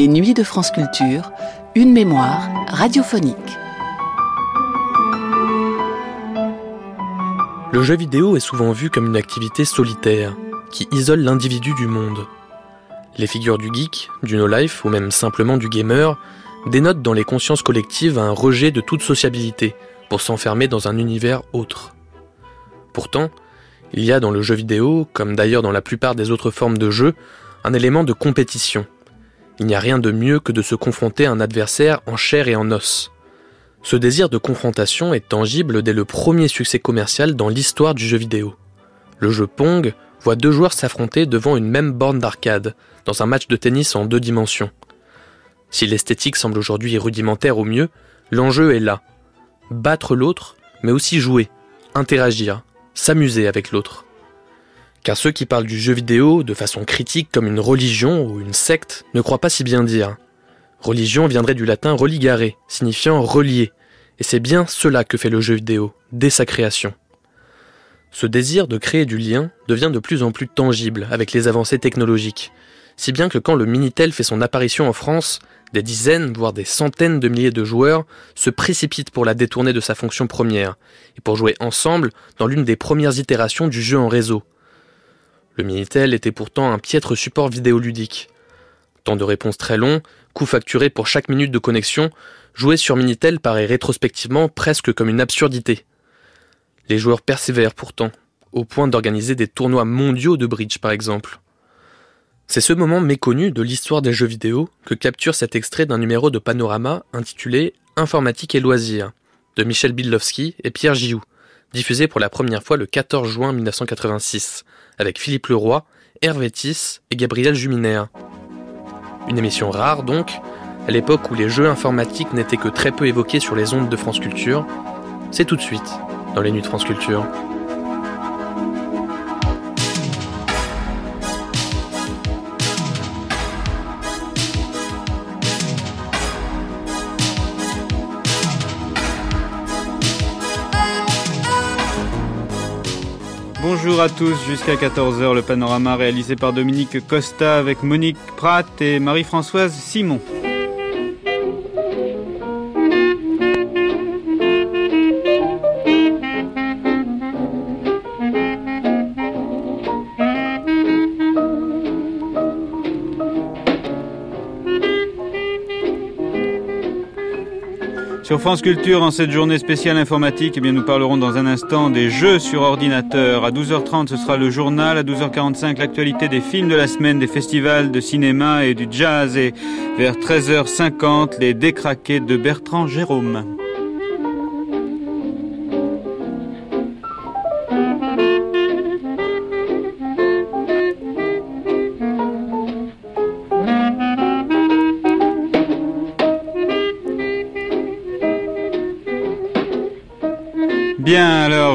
Les nuits de France Culture, une mémoire radiophonique. Le jeu vidéo est souvent vu comme une activité solitaire, qui isole l'individu du monde. Les figures du geek, du no-life ou même simplement du gamer dénotent dans les consciences collectives un rejet de toute sociabilité pour s'enfermer dans un univers autre. Pourtant, il y a dans le jeu vidéo, comme d'ailleurs dans la plupart des autres formes de jeu, un élément de compétition, il n'y a rien de mieux que de se confronter à un adversaire en chair et en os. Ce désir de confrontation est tangible dès le premier succès commercial dans l'histoire du jeu vidéo. Le jeu Pong voit deux joueurs s'affronter devant une même borne d'arcade, dans un match de tennis en deux dimensions. Si l'esthétique semble aujourd'hui rudimentaire au mieux, l'enjeu est là. Battre l'autre, mais aussi jouer, interagir, s'amuser avec l'autre. Car ceux qui parlent du jeu vidéo de façon critique comme une religion ou une secte ne croient pas si bien dire. Religion viendrait du latin religare, signifiant relier, et c'est bien cela que fait le jeu vidéo, dès sa création. Ce désir de créer du lien devient de plus en plus tangible avec les avancées technologiques, si bien que quand le Minitel fait son apparition en France, des dizaines, voire des centaines de milliers de joueurs se précipitent pour la détourner de sa fonction première, et pour jouer ensemble dans l'une des premières itérations du jeu en réseau, le Minitel était pourtant un piètre support vidéoludique. Temps de réponse très long, coût facturé pour chaque minute de connexion, jouer sur Minitel paraît rétrospectivement presque comme une absurdité. Les joueurs persévèrent pourtant, au point d'organiser des tournois mondiaux de bridge par exemple. C'est ce moment méconnu de l'histoire des jeux vidéo que capture cet extrait d'un numéro de Panorama intitulé Informatique et loisirs de Michel Bidlowski et Pierre Gioux, diffusé pour la première fois le 14 juin 1986, avec Philippe Leroy, Hervé Tiss et Gabriel Juminaire. Une émission rare donc, à l'époque où les jeux informatiques n'étaient que très peu évoqués sur les ondes de France Culture. C'est tout de suite dans les nuits de France Culture. Bonjour à tous, jusqu'à 14h le panorama réalisé par Dominique Costa avec Monique Pratt et Marie-Françoise Simon. Sur France Culture, en cette journée spéciale informatique, eh bien, nous parlerons dans un instant des jeux sur ordinateur. À 12h30, ce sera le journal. À 12h45, l'actualité des films de la semaine, des festivals de cinéma et du jazz. Et vers 13h50, les décraqués de Bertrand Jérôme.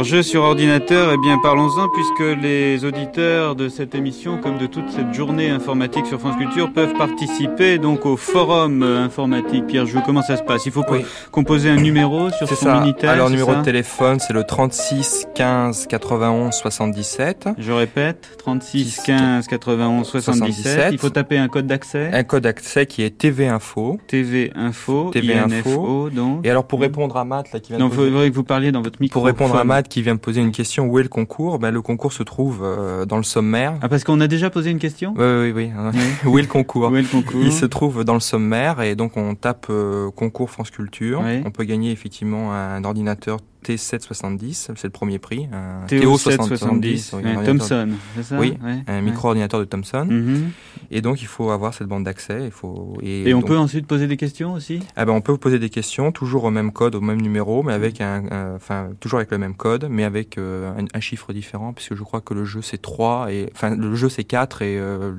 Jeu sur ordinateur, eh bien, parlons-en, puisque les auditeurs de cette émission, comme de toute cette journée informatique sur France Culture, peuvent participer donc au forum informatique. Pierre Jou, comment ça se passe? Il faut composer un numéro sur son ça. Minitel Alors, numéro ça? de téléphone, c'est le 36 15 91 77. Je répète, 36 15 91 77. 77. Il faut taper un code d'accès. Un code d'accès qui est TV Info. TV Info, TV INFO, donc. Et alors, pour répondre à Matt, là, qui vient Non, de poser... faudrait que vous parliez dans votre micro. Pour répondre à Matt qui vient de poser une question, où est le concours? Ben, Le concours se trouve euh, dans le sommaire. Ah, parce qu'on a déjà posé une question? Oui, oui, oui. oui. où est le concours? Où est le concours? Il se trouve dans le sommaire et donc on tape euh, concours France Culture. Oui. On peut gagner effectivement un ordinateur T770, c'est le premier prix. Un TO770, Thomson, c'est ça Oui, un micro-ordinateur de Thomson. Mhm. Et donc, il faut avoir cette bande d'accès. Il faut, et, on peut ensuite poser des questions aussi? Ah ben, On peut poser des questions, toujours au même code, au même numéro, mais avec un, enfin, toujours avec le même code, mais avec euh, un, chiffre différent, puisque je crois que le jeu c'est 3, et, enfin, le jeu c'est 4 et euh,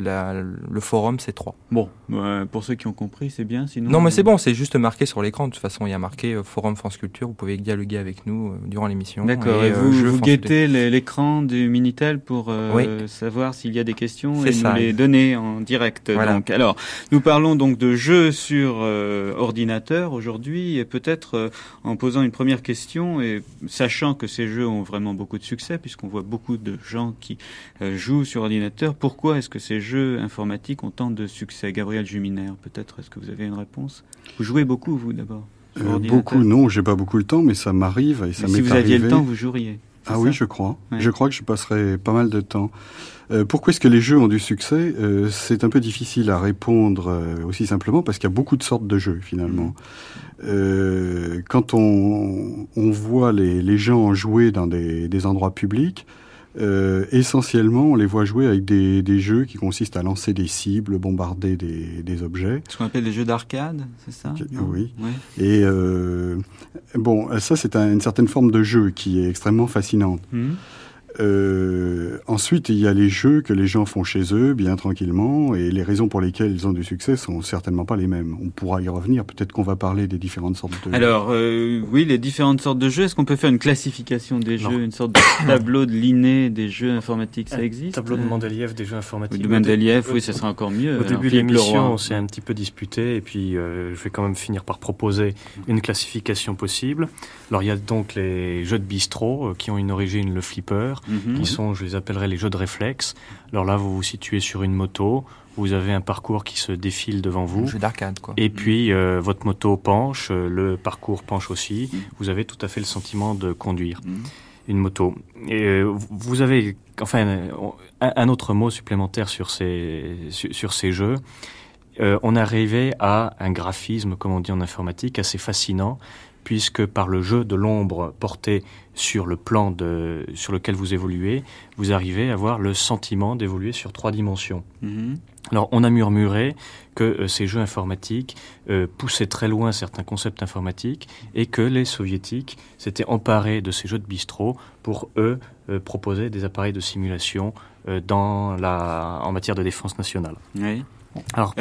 le forum c'est 3. Bon, pour ceux qui ont compris, c'est bien. Sinon, non, mais c'est bon, c'est juste marqué sur l'écran. De toute façon, il y a marqué euh, Forum France Culture. Vous pouvez dialoguer avec nous durant l'émission. D'accord. Et, vous, vous guettez l'écran du Minitel pour savoir s'il y a des questions et nous les donner en direct. Donc, alors, nous parlons donc de jeux sur ordinateur aujourd'hui et peut-être en posant une première question et sachant que ces jeux ont vraiment beaucoup de succès, puisqu'on voit beaucoup de gens qui euh, jouent sur ordinateur, pourquoi est-ce que ces jeux informatiques ont tant de succès? Gabriel Juminer, peut-être, est-ce que vous avez une réponse? Vous jouez beaucoup, vous, d'abord? Euh, Beaucoup, non, j'ai pas beaucoup le temps, mais ça m'arrive et ça m'est Si vous aviez le temps, vous joueriez ah oui, je crois. Je crois que je passerai pas mal de temps. Euh, pourquoi est-ce que les jeux ont du succès? Euh, C'est un peu difficile à répondre euh, aussi simplement parce qu'il y a beaucoup de sortes de jeux finalement. Mmh. quand on, on voit les, les, gens jouer dans des, des endroits publics, euh, essentiellement, on les voit jouer avec des, des, jeux qui consistent à lancer des cibles, bombarder des, des objets. Ce qu'on appelle des jeux d'arcade, c'est ça? Oui. Et euh, bon, ça c'est une certaine forme de jeu qui est extrêmement fascinante. Mmh. Euh, ensuite, il y a les jeux que les gens font chez eux, bien tranquillement, et les raisons pour lesquelles ils ont du succès sont certainement pas les mêmes. On pourra y revenir. Peut-être qu'on va parler des différentes sortes de. Alors, euh, oui, les différentes sortes de jeux. Est-ce qu'on peut faire une classification des jeux, une sorte de tableau de Linné des jeux informatiques Ça existe Tableau de Mendeleïev des jeux informatiques. De Mendeleïev, oui, ça sera encore mieux. Au début de l'émission, on s'est un petit peu disputé, et puis euh, je vais quand même finir par proposer une classification possible. Alors, il y a donc les jeux de bistrot qui ont une origine le flipper Mhm. qui sont, je les appellerais les jeux de réflexe. Alors là, vous vous situez sur une moto, vous avez un parcours qui se défile devant vous. Un jeu d'arcade, quoi. Et puis, euh, votre moto penche, euh, le parcours penche aussi. Mhm. Vous avez tout à fait le sentiment de conduire mhm. une moto. Et euh, vous avez, enfin, un, autre mot supplémentaire sur ces, sur, ces jeux. On est arrivé à un graphisme, comme on dit en informatique, assez fascinant, puisque par le jeu de l'ombre porté sur le plan de, sur lequel vous évoluez, vous arrivez à avoir le sentiment d'évoluer sur trois dimensions. Mhm. Alors, on a murmuré que euh, ces jeux informatiques euh, poussaient très loin certains concepts informatiques et que les soviétiques s'étaient emparés de ces jeux de bistrot pour, eux, euh, proposer des appareils de simulation dans la, en matière de défense nationale. Oui. Alors,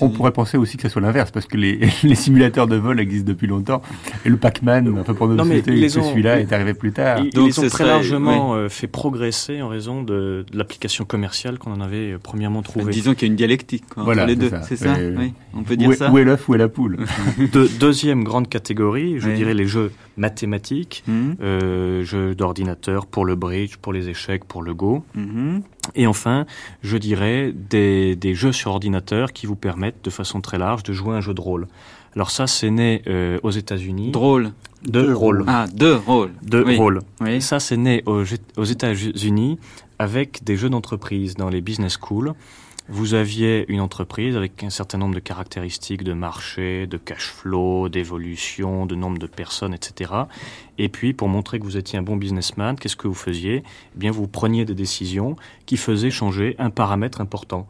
on, pourrait penser aussi que ce soit l'inverse, parce que les, les, simulateurs de vol existent depuis longtemps, et le Pac-Man, enfin pour nos sociétés, celui-là est arrivé plus tard. Ils, Donc, ont très largement euh, fait progresser en raison de, l'application commerciale qu'on en avait euh, premièrement trouvée. disons qu'il y a une dialectique entre les deux, c'est ça, oui, On peut dire où est, ça. Où est l'œuf, où est la poule de, Deuxième grande catégorie, je dirais les jeux mathématiques, mmh. euh, jeux d'ordinateur pour le bridge, pour les échecs, pour le go. Mmh. Et enfin, je dirais des, des, jeux sur ordinateur qui vous permettent de façon très large de jouer un jeu de rôle. Alors ça, c'est né euh, aux États-Unis. Drôle. De rôle. Ah, de rôle. De rôle. Oui. Ça, c'est né aux, aux États-Unis avec des jeux d'entreprise dans les business schools vous aviez une entreprise avec un certain nombre de caractéristiques de marché, de cash flow, d'évolution, de nombre de personnes, etc. Et puis, pour montrer que vous étiez un bon businessman, qu'est-ce que vous faisiez? Eh bien, vous preniez des décisions qui faisaient changer un paramètre important.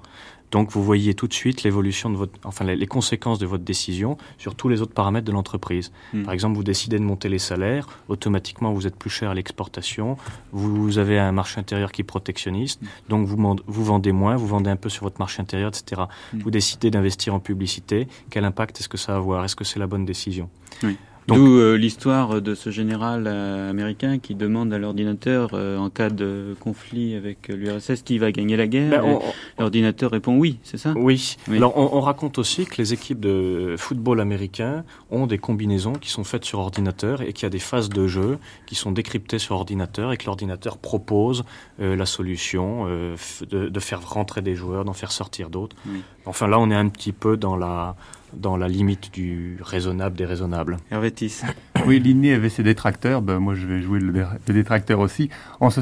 Donc vous voyez tout de suite l'évolution de votre, enfin les, conséquences de votre décision sur tous les autres paramètres de l'entreprise. Hmm. Par exemple, vous décidez de monter les salaires, automatiquement vous êtes plus cher à l'exportation, vous, avez un marché intérieur qui est protectionniste, hmm. donc vous, vous vendez moins, vous vendez un peu sur votre marché intérieur, etc. Hmm. Vous décidez d'investir en publicité, quel impact est-ce que ça va avoir? Est-ce que c'est la bonne décision? D'où euh, l'histoire de ce général euh, américain qui demande à l'ordinateur, euh, en cas de conflit avec l'URSS, qui va gagner la guerre. Ben, l'ordinateur répond oui, c'est ça? Oui. Alors on, raconte aussi que les équipes de football américains ont des combinaisons qui sont faites sur ordinateur et qu'il y a des phases de jeu qui sont décryptées sur ordinateur et que l'ordinateur propose la solution de, de, faire rentrer des joueurs, d'en faire sortir d'autres. Enfin là, on est un petit peu dans la dans la limite du raisonnable des raisonnables. Hervétis. Oui, Linné avait ses détracteurs, ben, moi je vais jouer le, détracteur aussi, en ce,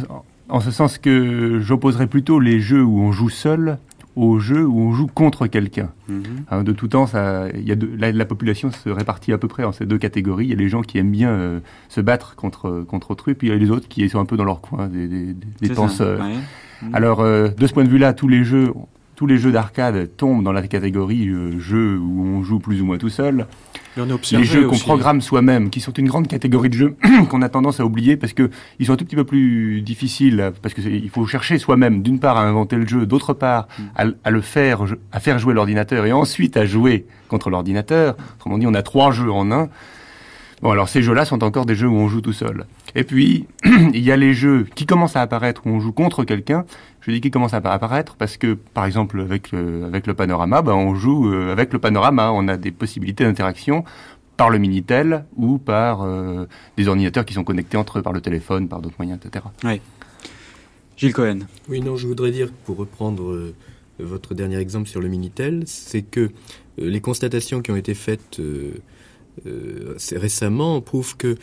en ce sens que j'opposerais plutôt les jeux où on joue seul au jeu où on joue contre quelqu'un. Mhm. Hein, de tout temps, ça, y a la, population se répartit à peu près en ces deux catégories. Il y a les gens qui aiment bien euh, se battre contre, contre autrui, puis il y a les autres qui sont un peu dans leur coin, des, des, penseurs. Mhm. Alors, euh, de ce point de vue-là, tous les jeux, tous les jeux d'arcade tombent dans la catégorie euh, jeux où on joue plus ou moins tout seul les jeux qu'on programme soi-même, qui sont une grande catégorie de jeux qu'on a tendance à oublier parce que ils sont un tout petit peu plus difficiles, parce qu'il faut chercher soi-même, d'une part à inventer le jeu, d'autre part mm. à, le faire, à faire jouer l'ordinateur et ensuite à jouer contre l'ordinateur. Autrement dit, on a trois jeux en un. Bon, alors ces jeux-là sont encore des jeux où on joue tout seul. Et puis, il y a les jeux qui commencent à apparaître où on joue contre quelqu'un. Je dis qu'ils commencent à apparaître parce que, par exemple, avec le, avec le panorama, ben, on joue euh, avec le panorama, on a des possibilités d'interaction par le Minitel ou par euh, des ordinateurs qui sont connectés entre eux par le téléphone, par d'autres moyens, etc. Oui. Gilles Cohen. Oui, non, je voudrais dire, pour reprendre euh, votre dernier exemple sur le Minitel, c'est que les constatations qui ont été faites euh, récemment prouve que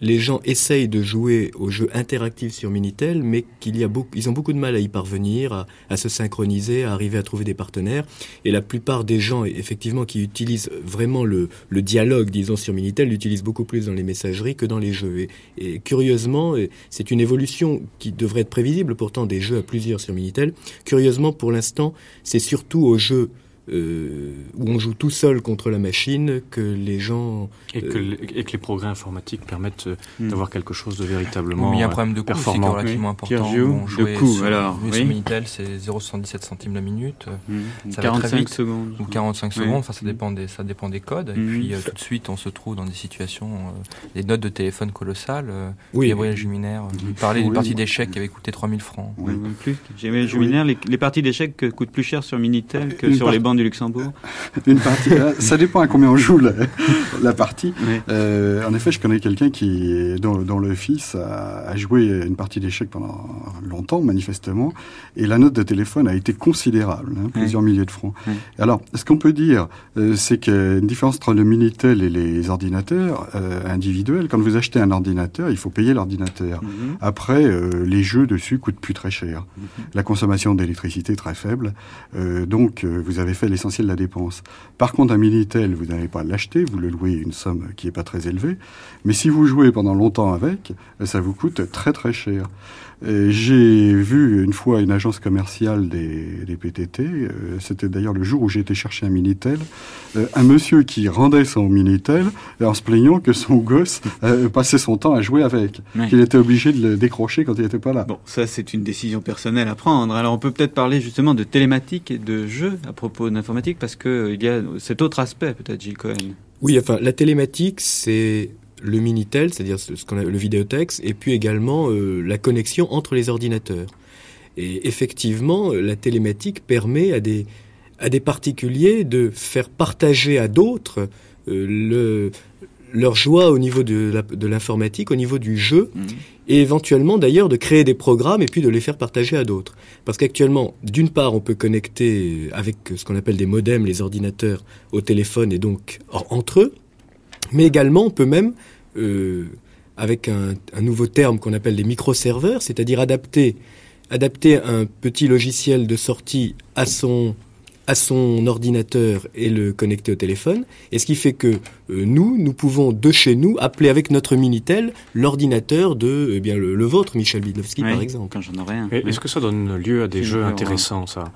les gens essayent de jouer aux jeux interactifs sur Minitel, mais qu'ils ont beaucoup de mal à y parvenir, à, se synchroniser, à arriver à trouver des partenaires. Et la plupart des gens, effectivement, qui utilisent vraiment le, le dialogue, disons, sur Minitel, l'utilisent beaucoup plus dans les messageries que dans les jeux. Et, et curieusement, c'est une évolution qui devrait être prévisible, pourtant des jeux à plusieurs sur Minitel. Curieusement, pour l'instant, c'est surtout aux jeux euh, où on joue tout seul contre la machine, que les gens... Et que, euh, et que les progrès informatiques permettent euh, hmm. d'avoir quelque chose de véritablement Il y a un problème de coût performant. relativement important. de coût, alors. Sur Minitel, c'est 0,77 centimes la minute. Hmm. 45 secondes. Ou 45 secondes, enfin, ça, dépend des, ça dépend des codes. Et hmm. puis, tout de suite, on se trouve dans des situations, des notes de téléphone colossales. Oui. Gabriel Juminaire, parlait d'une partie d'échecs qui avait coûté 3000 francs. Oui, plus. Juminaire, les, les parties d'échecs coûtent plus cher sur Minitel que sur les du Luxembourg Une partie, ça dépend à combien on joue la, partie. Euh, en effet, je connais quelqu'un qui, dont, le fils a, joué une partie d'échecs pendant longtemps, manifestement, et la note de téléphone a été considérable, hein, plusieurs milliers de francs. Alors, ce qu'on peut dire, euh, c'est qu'il y a une différence entre le Minitel et les ordinateurs euh, individuels. Quand vous achetez un ordinateur, il faut payer l'ordinateur. Mhm. Après, les jeux dessus coûtent plus très cher. Mhm. La consommation d'électricité est très faible. donc, vous avez l'essentiel de la dépense. Par contre, un Minitel, vous n'allez pas l'acheter, vous le louez une somme qui n'est pas très élevée. Mais si vous jouez pendant longtemps avec, ça vous coûte très très cher. J'ai vu une fois une agence commerciale des, des PTT, euh, c'était d'ailleurs le jour où j'ai été chercher un Minitel, euh, un monsieur qui rendait son Minitel en se plaignant que son gosse euh, passait son temps à jouer avec, qu'il était obligé de le décrocher quand il n'était pas là. Bon, ça c'est une décision personnelle à prendre. Alors on peut peut-être parler justement de télématique et de jeux à propos d'informatique parce qu'il y a cet autre aspect peut-être, Gilles Cohen. Oui, enfin la télématique c'est le Minitel, c'est-à-dire ce qu'on le vidéotex, et puis également euh, la connexion entre les ordinateurs. Et effectivement, la télématique permet à des, à des particuliers de faire partager à d'autres euh, le, leur joie au niveau de l'informatique, au niveau du jeu, mmh. et éventuellement d'ailleurs de créer des programmes et puis de les faire partager à d'autres. Parce qu'actuellement, d'une part, on peut connecter avec ce qu'on appelle des modems les ordinateurs au téléphone et donc entre eux, mais également on peut même euh, avec un, nouveau terme qu'on appelle des microserveurs, c'est-à-dire adapter, adapter un petit logiciel de sortie à son, à son ordinateur et le connecter au téléphone. Et ce qui fait que euh, nous, nous pouvons de chez nous appeler avec notre Minitel l'ordinateur de eh bien, le, vôtre, Michel Bidlowski, par exemple. Quand j'en aurais un. Est-ce que ça donne lieu à des jeux intéressants, ça?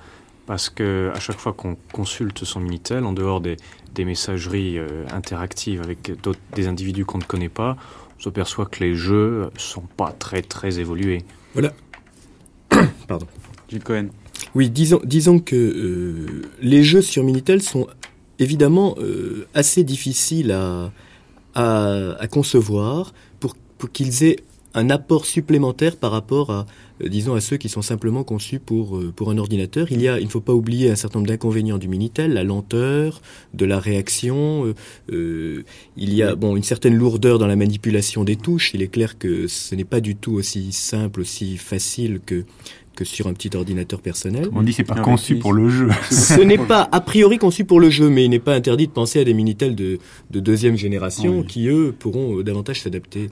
Parce que à chaque fois qu'on consulte son Minitel, en dehors des, des messageries euh, interactives avec des individus qu'on ne connaît pas, on s'aperçoit que les jeux sont pas très très évolués. Voilà. Pardon. Gilles Cohen. Oui, disons, disons que euh, les jeux sur Minitel sont évidemment euh, assez difficiles à, à, à, concevoir pour, pour qu'ils aient un apport supplémentaire par rapport à, euh, disons, à ceux qui sont simplement conçus pour, euh, pour un ordinateur. Il y a, il ne faut pas oublier un certain nombre d'inconvénients du Minitel, la lenteur, de la réaction. Euh, il y a, bon, une certaine lourdeur dans la manipulation des touches. Il est clair que ce n'est pas du tout aussi simple, aussi facile que que sur un petit ordinateur personnel. On dit c'est pas conçu pour le jeu. Ce n'est pas a priori conçu pour le jeu, mais il n'est pas interdit de penser à des Minitel de, de deuxième génération qui eux pourront davantage s'adapter.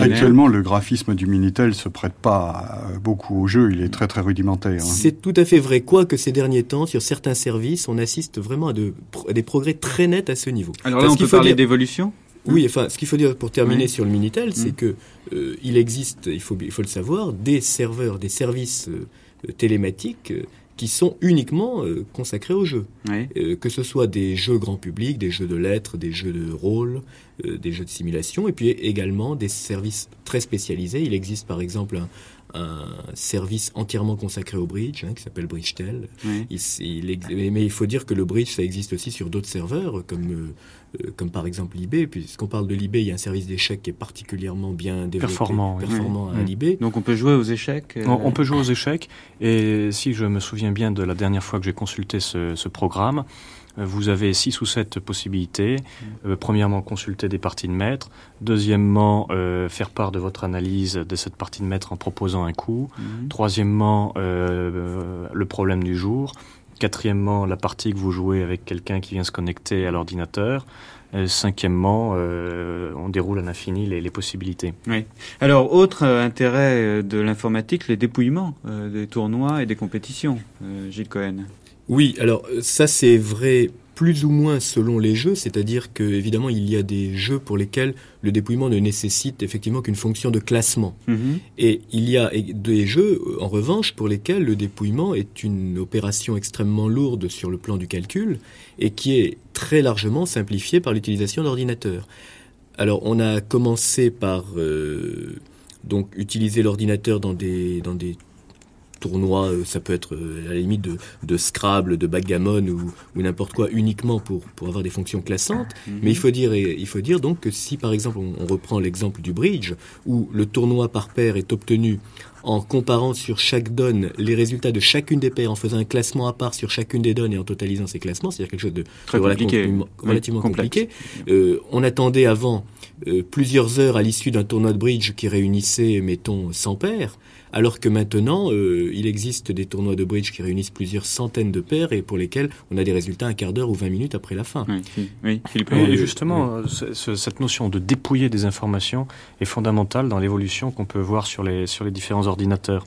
Actuellement, le graphisme du Minitel se prête pas beaucoup au jeu. Il est très très rudimentaire. Hein. C'est tout à fait vrai. Quoique ces derniers temps, sur certains services, on assiste vraiment à, de, à des progrès très nets à ce niveau. Alors là, on peut parler d'évolution? Oui, enfin, ce qu'il faut dire pour terminer sur le Minitel, c'est mm. que euh, il existe, il faut, il faut le savoir, des serveurs, des services euh, télématiques euh, qui sont uniquement consacrés aux jeux. que ce soit des jeux grand public, des jeux de lettres, des jeux de rôle, des jeux de simulation, et puis également des services très spécialisés. Il existe par exemple un, un service entièrement consacré au bridge hein, qui s'appelle Bridgetel. Il, mais il faut dire que le bridge, ça existe aussi sur d'autres serveurs, comme, comme par exemple l'eBay. Puisqu'on parle de l'eBay, il y a un service d'échecs qui est particulièrement bien développé, performant, performant à l'eBay. Donc on peut jouer aux échecs euh, on, peut jouer aux échecs. Et si je me souviens bien de la dernière fois que j'ai consulté ce, ce programme, vous avez six ou sept possibilités. Euh, premièrement, consulter des parties de maître. Deuxièmement, euh, faire part de votre analyse de cette partie de maître en proposant un coup. Mhm. Troisièmement, euh, le problème du jour. Quatrièmement, la partie que vous jouez avec quelqu'un qui vient se connecter à l'ordinateur. cinquièmement, on déroule à l'infini les, possibilités. Oui. Alors, autre intérêt de l'informatique, les dépouillements des tournois et des compétitions. Gilles Cohen. Oui, alors ça c'est vrai plus ou moins selon les jeux, c'est-à-dire que évidemment il y a des jeux pour lesquels le dépouillement ne nécessite effectivement qu'une fonction de classement. Mhm. Et il y a des jeux en revanche pour lesquels le dépouillement est une opération extrêmement lourde sur le plan du calcul et qui est très largement simplifiée par l'utilisation d'ordinateurs. Alors on a commencé par euh, donc utiliser l'ordinateur dans des dans des tournoi, euh, ça peut être euh, à la limite de, de Scrabble, de backgammon ou, ou n'importe quoi uniquement pour, pour avoir des fonctions classantes. Mhm. Mais il faut dire, il faut dire donc que si par exemple on, reprend l'exemple du bridge où le tournoi par paire est obtenu en comparant sur chaque donne les résultats de chacune des paires, en faisant un classement à part sur chacune des donnes et en totalisant ces classements, c'est-à-dire quelque chose de, Très compliqué. relativement compliqué. Euh, on attendait avant plusieurs heures à l'issue d'un tournoi de bridge qui réunissait, mettons, 100 paires alors que maintenant, euh, il existe des tournois de bridge qui réunissent plusieurs centaines de paires et pour lesquels on a des résultats un quart d'heure ou 20 minutes après la fin. Oui, Et justement, cette notion de dépouiller des informations est fondamentale dans l'évolution qu'on peut voir sur les, sur les différents ordinateurs.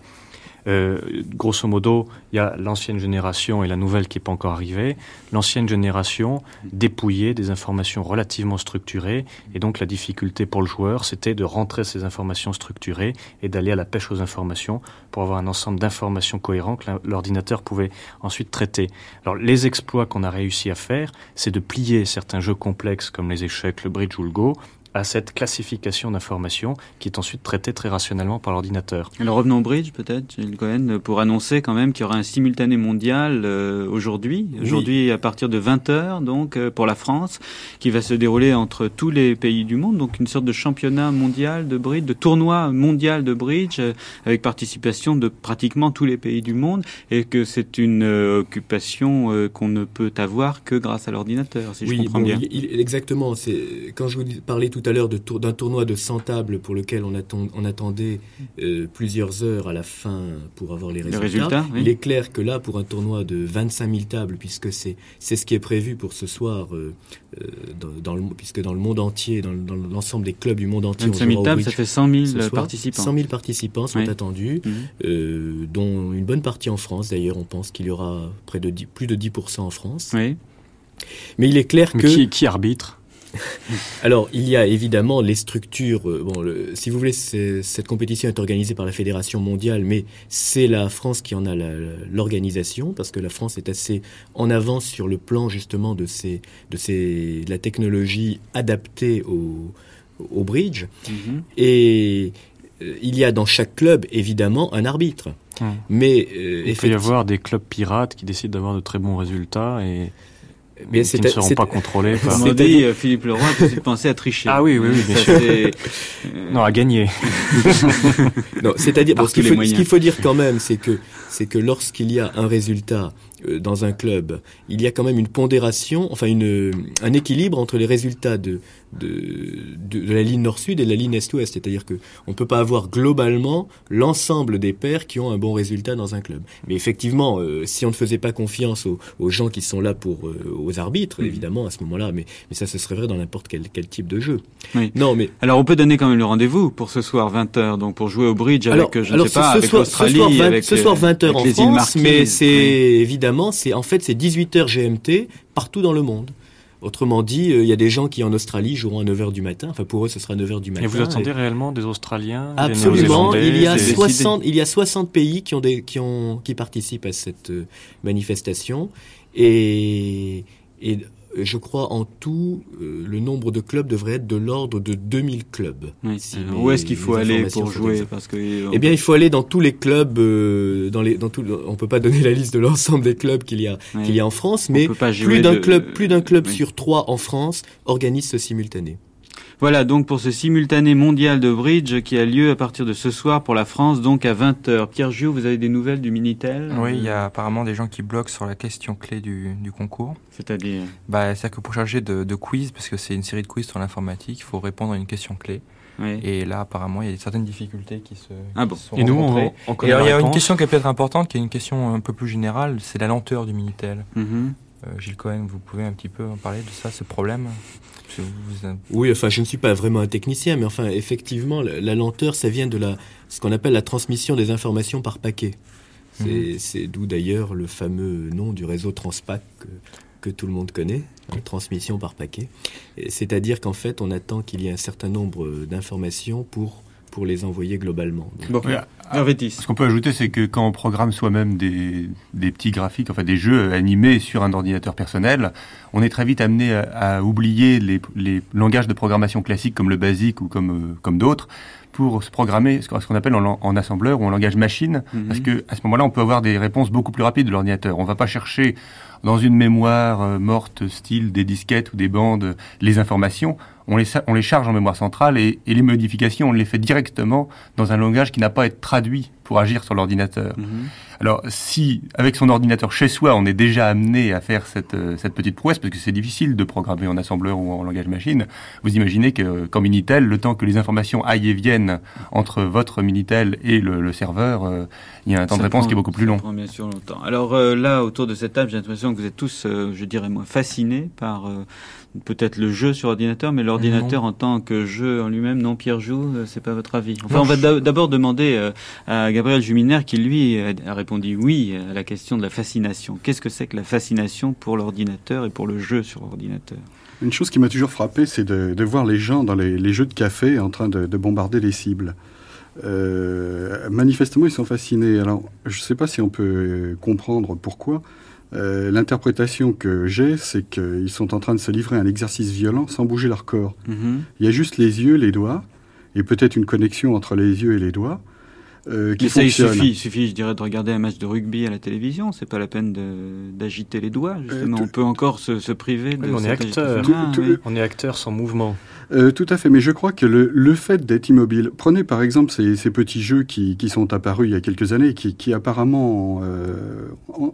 Euh, grosso modo, il y a l'ancienne génération et la nouvelle qui n'est pas encore arrivée. L'ancienne génération dépouillait des informations relativement structurées, et donc la difficulté pour le joueur, c'était de rentrer ces informations structurées et d'aller à la pêche aux informations pour avoir un ensemble d'informations cohérents que l'ordinateur pouvait ensuite traiter. Alors les exploits qu'on a réussi à faire, c'est de plier certains jeux complexes comme les échecs, le bridge ou le go à cette classification d'informations qui est ensuite traitée très rationnellement par l'ordinateur. Alors revenons au bridge peut-être, Gilles Cohen, pour annoncer quand même qu'il y aura un simultané mondial euh, aujourd'hui, aujourd'hui à partir de 20h donc euh, pour la France, qui va se dérouler entre tous les pays du monde, donc une sorte de championnat mondial de bridge, de tournoi mondial de bridge euh, avec participation de pratiquement tous les pays du monde et que c'est une occupation qu'on ne peut avoir que grâce à l'ordinateur, si je comprends bien. exactement, c'est quand je vous parlais tout tout à l'heure d'un tournoi de 100 tables pour lequel on, on attendait euh, plusieurs heures à la fin pour avoir les résultats. Il est clair que là, pour un tournoi de 25 000 tables, puisque c'est ce qui est prévu pour ce soir, euh, euh, dans, le, puisque dans le monde entier, dans, l'ensemble des clubs du monde entier, 25 000 tables, ça fait 100 000 participants. 100 000 participants sont attendus, mhm. dont une bonne partie en France. D'ailleurs, on pense qu'il y aura près de plus de 10% en France. Oui. Mais il est clair que... Qui, qui arbitre? Alors, il y a évidemment les structures. Euh, bon, si vous voulez, cette compétition est organisée par la Fédération mondiale, mais c'est la France qui en a l'organisation, parce que la France est assez en avance sur le plan justement de, ces, de, ces, la technologie adaptée au, au bridge. Mm-hmm. Et euh, il y a dans chaque club, évidemment, un arbitre. Mais euh, il peut y avoir des clubs pirates qui décident d'avoir de très bons résultats et mais qui ne seront pas contrôlés par... Comme dit, Philippe Leroy a pensé à tricher. Ah oui, oui, oui bien sûr. non, à gagner. non, c'est-à-dire, ce qu'il faut, dire quand même, c'est que, c'est que lorsqu'il y a un résultat euh, dans un club, il y a quand même une pondération, enfin une, un équilibre entre les résultats de, de, de, la ligne nord-sud et de la ligne est-ouest. C'est-à-dire que on peut pas avoir globalement l'ensemble des pairs qui ont un bon résultat dans un club. Mais effectivement, euh, si on ne faisait pas confiance aux, aux gens qui sont là pour euh, aux arbitres, évidemment à ce moment-là, mais, mais ça ce serait vrai dans n'importe quel, quel type de jeu. Oui. Non, mais alors on peut donner quand même le rendez-vous pour ce soir 20h, donc pour jouer au bridge avec je ne sais pas avec l'Australie, ce soir 20, h en France, mais c'est évidemment c'est en fait c'est 18h GMT partout dans le monde. Autrement dit, euh, il y a des gens qui en Australie joueront à 9h du matin. Enfin, pour eux, ce sera 9h du matin. Et vous attendez réellement des Australiens Absolument. il y a 60, il y a 60 pays qui ont des, qui ont, qui participent à cette euh, manifestation. Et, et je crois en tout, euh, le nombre de clubs devrait être de l'ordre de 2000 clubs. où est-ce qu'il faut aller pour jouer parce que, Eh bien, il faut aller dans tous les clubs. Euh, dans les, dans tout, on peut pas donner la liste de l'ensemble des clubs qu'il y a qu'il y a en France, mais plus d'un club, plus d'un club sur trois en France organise ce simultané. Voilà donc pour ce simultané mondial de bridge qui a lieu à partir de ce soir pour la France, donc à 20h. Pierre Giou, vous avez des nouvelles du Minitel? Oui, il y a apparemment des gens qui bloquent sur la question clé du, du concours. C'est-à-dire? Bah, C'est-à-dire que pour charger de, de quiz, parce que c'est une série de quiz sur l'informatique, il faut répondre à une question clé. Oui. Et là, apparemment, il y a certaines difficultés qui se. Ah bon. et nous, on, on Et alors, il y a une question qui est peut-être importante, qui est une question un peu plus générale, c'est la lenteur du Minitel. Mm -hmm. euh, Gilles Cohen, vous pouvez un petit peu en parler de ça, ce problème? Oui, enfin, je ne suis pas vraiment un technicien, mais enfin, effectivement, la, lenteur, ça vient de la, ce qu'on appelle la transmission des informations par paquet. C'est mhm. d'où d'ailleurs le fameux nom du réseau Transpac que, que tout le monde connaît, hein, transmission par paquet. C'est-à-dire qu'en fait, on attend qu'il y ait un certain nombre d'informations pour pour les envoyer globalement. ce qu'on peut ajouter, c'est que quand on programme soi-même des, des, petits graphiques, enfin des jeux animés sur un ordinateur personnel, on est très vite amené à, oublier les, les, langages de programmation classiques comme le BASIC ou comme, euh, comme d'autres pour se programmer ce qu'on appelle en, assembleur ou en langage machine, mhm. parce que à ce moment-là, on peut avoir des réponses beaucoup plus rapides de l'ordinateur. On ne va pas chercher dans une mémoire euh, morte, style des disquettes ou des bandes, les informations on les, on les charge en mémoire centrale et, et, les modifications, on les fait directement dans un langage qui n'a pas à être traduit pour agir sur l'ordinateur. Mhm. Alors, si avec son ordinateur chez soi, on est déjà amené à faire cette, euh, cette petite prouesse, parce que c'est difficile de programmer en assembleur ou en langage machine, vous imaginez que qu'en Minitel, le temps que les informations aillent et viennent entre votre Minitel et le, le serveur, euh, il y a un temps de réponse qui est beaucoup plus long. Prend bien sûr longtemps. Alors euh, là, autour de cette table, j'ai l'impression que vous êtes tous, je dirais moi, fascinés par peut-être le jeu sur ordinateur, mais l'ordinateur en tant que jeu en lui-même, non, Pierre Joux, euh, c'est pas votre avis. Enfin, on va d'abord demander euh, à Gabriel Juminaire qui, lui, a répondu oui à la question de la fascination. Qu'est-ce que c'est que la fascination pour l'ordinateur et pour le jeu sur ordinateur? Une chose qui m'a toujours frappé, c'est de, voir les gens dans les, jeux de café en train de, bombarder les cibles. Euh, manifestement, ils sont fascinés. Alors, je ne sais pas si on peut comprendre pourquoi. Euh, l'interprétation que j'ai, c'est qu'ils sont en train de se livrer à un exercice violent sans bouger leur corps. Mhm. Il y a juste les yeux, les doigts, et peut-être une connexion entre les yeux et les doigts. Euh, qui Mais ça, il suffit, suffit, je dirais, de regarder un match de rugby à la télévision. C'est pas la peine d'agiter les doigts, justement. Euh, on peut encore se, se priver de. on, est acteur. on est acteur sans mouvement. Euh, tout à fait, mais je crois que le, le fait d'être immobile, prenez par exemple ces, ces petits jeux qui, qui, sont apparus il y a quelques années, qui, qui apparemment, euh,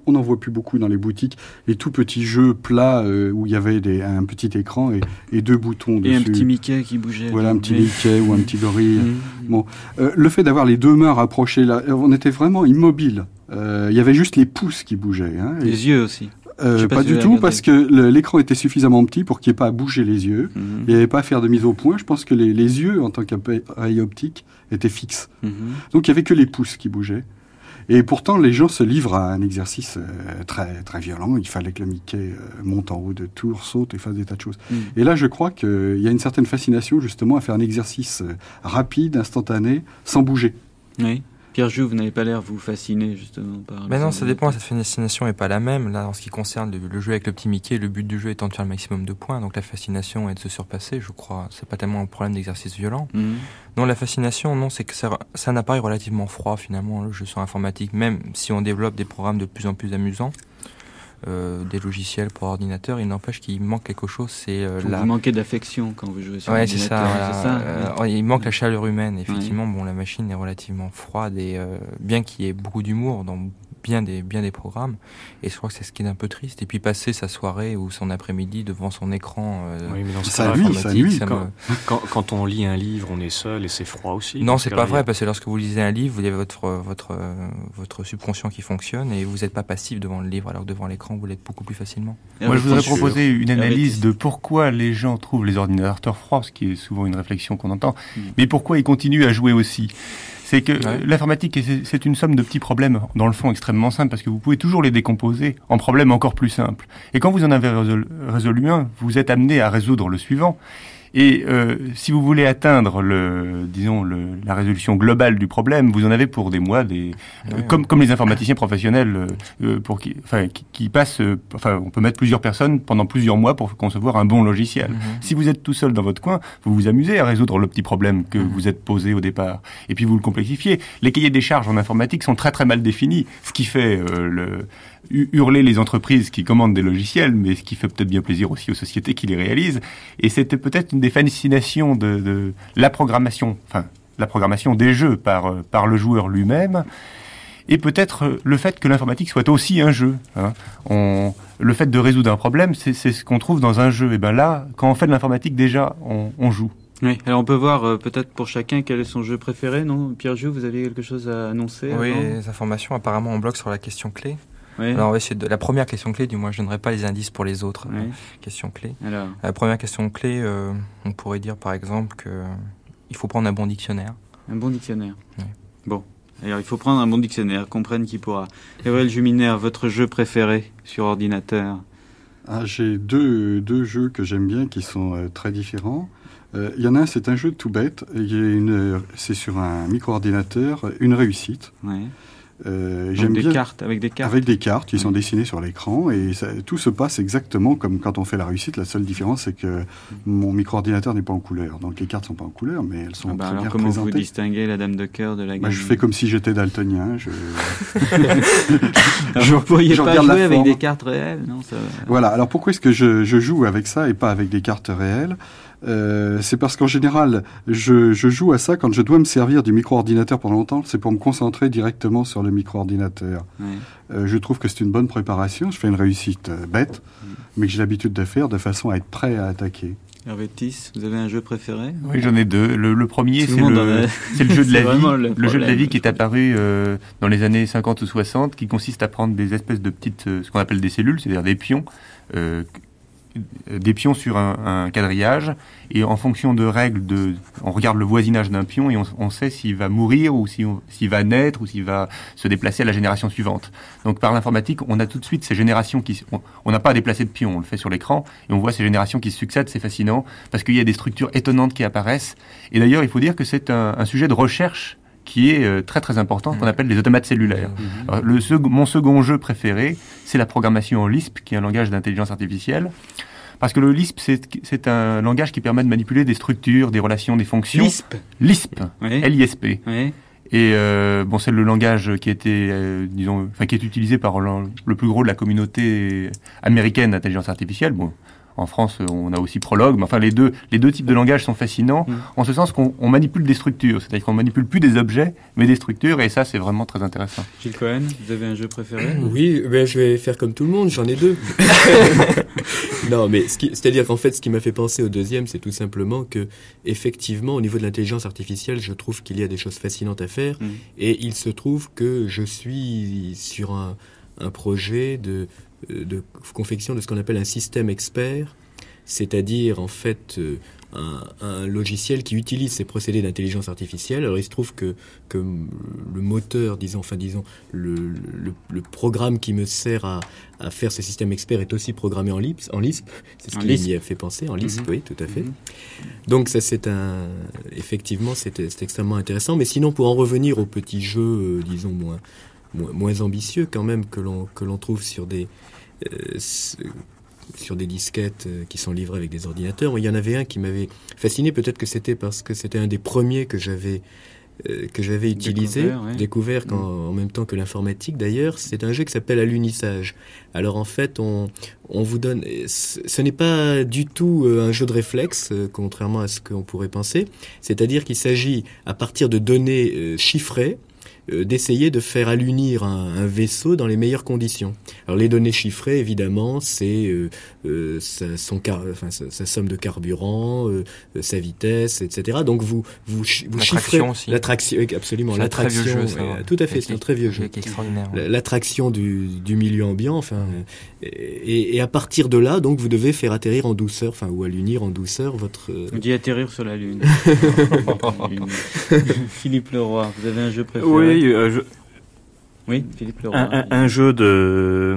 on n'en voit plus beaucoup dans les boutiques, les tout petits jeux plats euh, où il y avait des, un petit écran et, et, deux boutons dessus. Et un petit Mickey qui bougeait. Voilà, un petit Mickey ou un petit gorille. Mmh. Bon, le fait d'avoir les deux mains rapprochées, là, on était vraiment immobile. Il y avait juste les pouces qui bougeaient. Hein, les yeux aussi. Euh, pas, du tout, parce que l'écran était suffisamment petit pour qu'il n'y ait pas à bouger les yeux. Mhm. Il n'y avait pas à faire de mise au point. Je pense que les, les yeux, en tant qu'appareil optique, étaient fixes. Mhm. Donc il n'y avait que les pouces qui bougeaient. Et pourtant, les gens se livrent à un exercice euh, très très violent. Il fallait que le Mickey euh, monte en haut de tour, saute et fasse des tas de choses. Mhm. Et là, je crois qu'il y a une certaine fascination justement à faire un exercice rapide, instantané, sans bouger. Oui. Pierre Jouve, vous n'avez pas l'air vous fasciner justement par. Mais non, ça dépend. Cette fascination n'est pas la même. Là, en ce qui concerne le, jeu avec le petit Mickey, le but du jeu étant de faire le maximum de points. Donc la fascination est de se surpasser. Je crois. C'est pas tellement un problème d'exercice violent. Mhm. Non, la fascination, non, c'est que ça, ça n'apparaît relativement froid finalement le jeu sur informatique, même si on développe des programmes de plus en plus amusants. Euh, des logiciels pour ordinateur, il n'empêche qu'il manque quelque chose. C'est euh, la... Vous manquez d'affection quand vous jouez sur ouais, ordinateur. C'est ça. Euh, il manque la chaleur humaine. Effectivement, bon, la machine est relativement froide et bien qu'il y ait beaucoup d'humour dans bien des, bien des programmes. Et je crois que c'est ce qui est un peu triste. Et puis passer sa soirée ou son après-midi devant son écran euh, oui, mais dans ça, nuit, ça, nuit. quand, quand, on lit un livre, on est seul et c'est froid aussi. Non, c'est pas vrai, parce que lorsque vous lisez un livre, vous avez votre, votre, votre subconscient qui fonctionne et vous n'êtes pas passif devant le livre, alors que devant l'écran, vous l'êtes beaucoup plus facilement. Moi, je voudrais proposer une analyse de pourquoi les gens trouvent les ordinateurs froids, ce qui est souvent une réflexion qu'on entend, mm. mais pourquoi ils continuent à jouer aussi? C'est que l'informatique, c'est une somme de petits problèmes, dans le fond extrêmement simples, parce que vous pouvez toujours les décomposer en problèmes encore plus simples. Et quand vous en avez résolu un, vous êtes amené à résoudre le suivant. Et euh, si vous voulez atteindre le, disons, le, la résolution globale du problème, vous en avez pour des mois, des, euh, comme, comme les informaticiens professionnels, euh, euh, pour qui, enfin, qui, qui passent, enfin, on peut mettre plusieurs personnes pendant plusieurs mois pour concevoir un bon logiciel. Mhm. Si vous êtes tout seul dans votre coin, vous vous amusez à résoudre le petit problème que mhm. vous êtes posé au départ, et puis vous le complexifiez. Les cahiers des charges en informatique sont très très mal définis, ce qui fait le hurler les entreprises qui commandent des logiciels, mais ce qui fait peut-être bien plaisir aussi aux sociétés qui les réalisent. Et c'était peut-être une des fascinations de, de, la programmation, enfin la programmation des jeux par, par le joueur lui-même, et peut-être le fait que l'informatique soit aussi un jeu. Hein. On, le fait de résoudre un problème, c'est ce qu'on trouve dans un jeu. Et ben là, quand on fait de l'informatique, déjà, on, on joue. Oui, alors on peut voir euh, peut-être pour chacun quel est son jeu préféré, non? Pierre Jou, vous avez quelque chose à annoncer Oui, les informations, apparemment on bloque sur la question clé. Alors, de, la première question clé, du moins, je ne donnerai pas les indices pour les autres euh, questions clés. La première question clé, euh, on pourrait dire par exemple que il faut prendre un bon dictionnaire. Un bon dictionnaire. Bon. Alors, il faut prendre un bon dictionnaire, comprenne qui pourra. Gabriel Juminaire, votre jeu préféré sur ordinateur? Ah, J'ai deux, deux jeux que j'aime bien qui sont euh, très différents. Il y en a un, c'est un jeu tout bête. C'est sur un micro-ordinateur, une réussite. Ouais. Euh, j'aime des cartes, avec des cartes Avec des cartes qui sont dessinées sur l'écran et tout se passe exactement comme quand on fait la réussite. La seule différence, c'est que mon micro-ordinateur n'est pas en couleur. Donc les cartes sont pas en couleur, mais elles sont ah bah très alors bien comment vous distinguez la dame de cœur de la bah, gamme Je fais comme si j'étais daltonien. Je, je, pourriez pas jouer avec des cartes réelles non, ça... Voilà. Alors pourquoi est-ce que je, je joue avec ça et pas avec des cartes réelles? Euh, c'est parce qu'en général, je, je, joue à ça quand je dois me servir du micro-ordinateur pendant longtemps, c'est pour me concentrer directement sur le micro-ordinateur. Euh, je trouve que c'est une bonne préparation, je fais une réussite euh, bête, mais que j'ai l'habitude de faire de façon à être prêt à attaquer. Hervé Tiss, vous avez un jeu préféré? Oui, j'en ai deux. Le, premier, c'est le, le, jeu de la vie. Le, jeu de la vie qui est apparu dans les années 50 ou 60, qui consiste à prendre des espèces de petites, ce qu'on appelle des cellules, c'est-à-dire des pions, des pions sur un, quadrillage et en fonction de règles de on regarde le voisinage d'un pion et on, sait s'il va mourir ou s'il va naître ou s'il va se déplacer à la génération suivante. Donc par l'informatique, on a tout de suite ces générations qui on n'a pas à déplacer de pion, on le fait sur l'écran et on voit ces générations qui se succèdent, c'est fascinant parce qu'il y a des structures étonnantes qui apparaissent et d'ailleurs, il faut dire que c'est un, sujet de recherche qui est euh, très très important, qu'on appelle les automates cellulaires. Mmh. le mon second jeu préféré, c'est la programmation en Lisp, qui est un langage d'intelligence artificielle. Parce que le Lisp, c'est un langage qui permet de manipuler des structures, des relations, des fonctions. Lisp Lisp. L-I-S-P. Et euh, bon, c'est le langage qui été, euh, disons, enfin, qui est utilisé par le, plus gros de la communauté américaine d'intelligence artificielle. Bon, en France, on a aussi Prologue, mais enfin les deux, les deux types de langage sont fascinants mm. en ce sens qu'on manipule des structures, c'est-à-dire qu'on manipule plus des objets, mais des structures, et ça c'est vraiment très intéressant. Gilles Cohen, vous avez un jeu préféré? Oui, ben, je vais faire comme tout le monde, j'en ai deux. non, mais c'est-à-dire qu'en fait, ce qui m'a fait penser au deuxième, c'est tout simplement que, effectivement, au niveau de l'intelligence artificielle, je trouve qu'il y a des choses fascinantes à faire, mm. et il se trouve que je suis sur un, un projet de de confection de ce qu'on appelle un système expert, c'est-à-dire en fait euh, un, logiciel qui utilise ces procédés d'intelligence artificielle. Alors il se trouve que, que le moteur, disons, enfin disons, le, le, programme qui me sert à, à, faire ce système expert est aussi programmé en Lisp. En Lisp, c'est ce qui m'y a fait penser. En Lisp, mhm. oui, tout à fait. Mhm. Donc ça c'est un, effectivement, c'est extrêmement intéressant. Mais sinon, pour en revenir au petit jeu, euh, disons moins moins ambitieux quand même que l'on que l'on trouve sur des euh, sur des disquettes euh, qui sont livrées avec des ordinateurs. Il y en avait un qui m'avait fasciné, peut-être que c'était parce que c'était un des premiers que j'avais euh, que j'avais utilisé, découvert, mm. en même temps que l'informatique d'ailleurs. C'est un jeu qui s'appelle Alunissage. Alors en fait, on, on vous donne. Ce n'est pas du tout un jeu de réflexe, contrairement à ce qu'on pourrait penser. C'est-à-dire qu'il s'agit, à partir de données chiffrées, d'essayer de faire allunir un, un, vaisseau dans les meilleures conditions. Alors les données chiffrées, évidemment, c'est euh, euh sa, son car, enfin, sa, sa, somme de carburant, euh, sa vitesse, etc. Donc vous vous, vous chiffrez l'attraction, absolument l'attraction. Tout à fait, c'est un très vieux jeu. L'attraction du, du, milieu ambiant, enfin, et, et, à partir de là, donc vous devez faire atterrir en douceur, enfin ou allunir en douceur votre. On dit atterrir sur la lune. Philippe Leroy, vous avez un jeu préféré? Oui, euh, je... Oui, Philippe Leroy. Un, un, un jeu de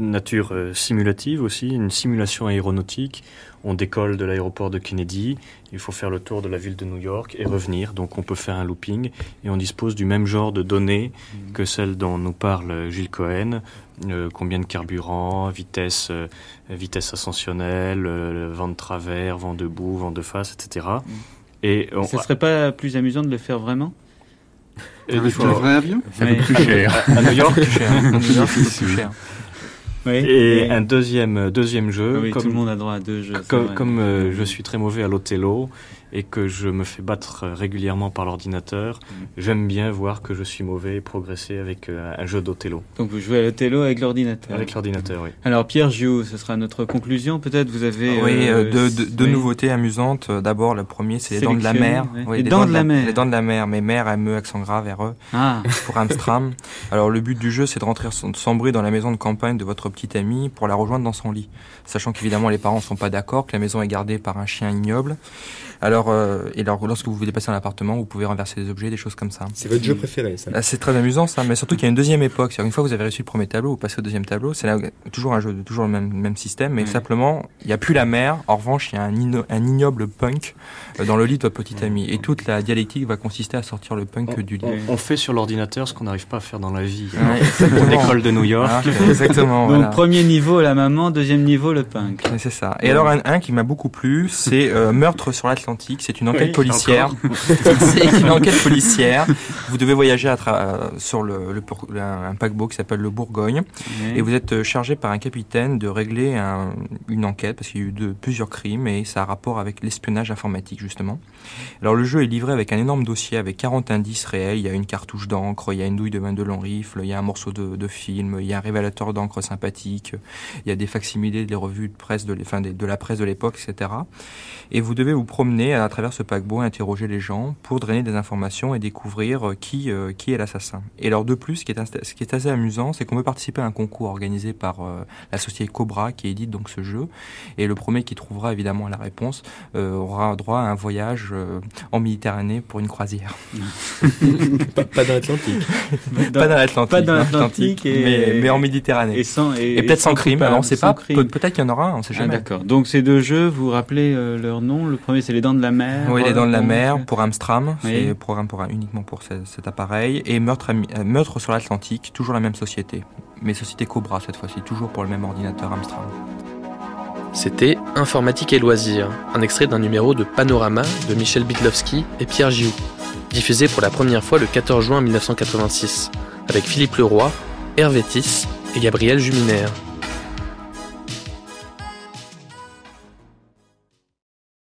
nature euh, simulative aussi, une simulation aéronautique. On décolle de l'aéroport de Kennedy, il faut faire le tour de la ville de New York et revenir. Donc on peut faire un looping et on dispose du même genre de données mmh. que celles dont nous parle Gilles Cohen. Euh, combien de carburant, vitesse, euh, vitesse ascensionnelle, euh, vent de travers, vent debout, vent de face, etc. Mmh. Et on... Ce serait pas plus amusant de le faire vraiment? Avec faut... un vrai avion Ça coûte plus cher. À, New York, plus cher. À New York, plus cher. Oui, et, et, un deuxième deuxième jeu. Ah oui, comme, tout le monde a droit à deux jeux. Comme, comme euh, je suis très mauvais à l'Othello, et que je me fais battre régulièrement par l'ordinateur, mmh. j'aime bien voir que je suis mauvais et progresser avec euh, un jeu d'Othello. Donc vous jouez à l'Othello avec l'ordinateur Avec l'ordinateur, oui. Alors Pierre Giou, ce sera notre conclusion peut-être Vous avez... Oui, euh, deux de, de oui. nouveautés amusantes. D'abord, le premier, c'est les dents de la mer. Oui, les, les, dents, dents de la, mer Les dents de la mer, mais mer, M-E, accent grave, R-E, ah. pour Amstram. Alors le but du jeu, c'est de rentrer sans bruit dans la maison de campagne de votre petite amie pour la rejoindre dans son lit. Sachant qu'évidemment, les parents sont pas d'accord, que la maison est gardée par un chien ignoble. Alors, euh, et alors, lorsque vous vous déplacez dans l'appartement, vous pouvez renverser des objets, des choses comme ça. C'est votre jeu préféré, ça ah, C'est très amusant, ça. Mais surtout qu'il y a une deuxième époque. Une fois que vous avez réussi le premier tableau, vous passez au deuxième tableau. C'est toujours un jeu, toujours le même, même système, mais oui. simplement, il n'y a plus la mer. En revanche, il y a un, ino, un ignoble punk euh, dans le lit de votre petite amie. Et toute la dialectique va consister à sortir le punk on, du lit. On, on fait sur l'ordinateur ce qu'on n'arrive pas à faire dans la vie. Ouais, L'école de New York. Ah, exactement. Donc, voilà. premier niveau, la maman. Deuxième niveau, le punk. C'est ça. Et alors, un, un qui m'a beaucoup plu, c'est euh, Meurtre sur l'Atlantique. C'est une enquête oui, policière. c'est une enquête policière. Vous devez voyager à tra sur le, le, un paquebot qui s'appelle le Bourgogne. Et vous êtes chargé par un capitaine de régler un, une enquête parce qu'il y a eu de, plusieurs crimes et ça a rapport avec l'espionnage informatique, justement. Alors, le jeu est livré avec un énorme dossier avec 40 indices réels. Il y a une cartouche d'encre, il y a une douille de main de long rifle, il y a un morceau de, de film, il y a un révélateur d'encre sympathique, il y a des facsimilés des revues de presse de, enfin, de, de la presse de l'époque, etc. Et vous devez vous promener à travers ce paquebot, interroger les gens pour drainer des informations et découvrir qui, euh, qui est l'assassin. Et alors de plus, ce qui est, ce qui est assez amusant, c'est qu'on peut participer à un concours organisé par euh, la société Cobra qui édite donc ce jeu. Et le premier qui trouvera évidemment la réponse euh, aura droit à un voyage euh, en Méditerranée pour une croisière. pas, pas dans l'Atlantique. pas dans l'Atlantique. Pas dans l'Atlantique, mais, mais, en Méditerranée. Et, sans, et, et peut-être sans crime. Alors on sait pas. Peut-être qu'il y en aura. On sait ah, jamais. Ah, D'accord. Donc ces deux jeux, vous vous rappelez leur nom Le premier, c'est les Dents de la Mer. Oui, les Dents de la Mer pour Amstram. Oui. C'est programme pour, uniquement pour ce, cet appareil. Et Meurtre, euh, Meurtre sur l'Atlantique, toujours la même société. Mais société Cobra cette fois-ci, toujours pour le même ordinateur Amstram. C'était Informatique et loisirs, un extrait d'un numéro de Panorama de Michel Bitlowski et Pierre Gioux, diffusé pour la première fois le 14 juin 1986, avec Philippe Leroy, Hervé Tiss et Gabriel Juminaire.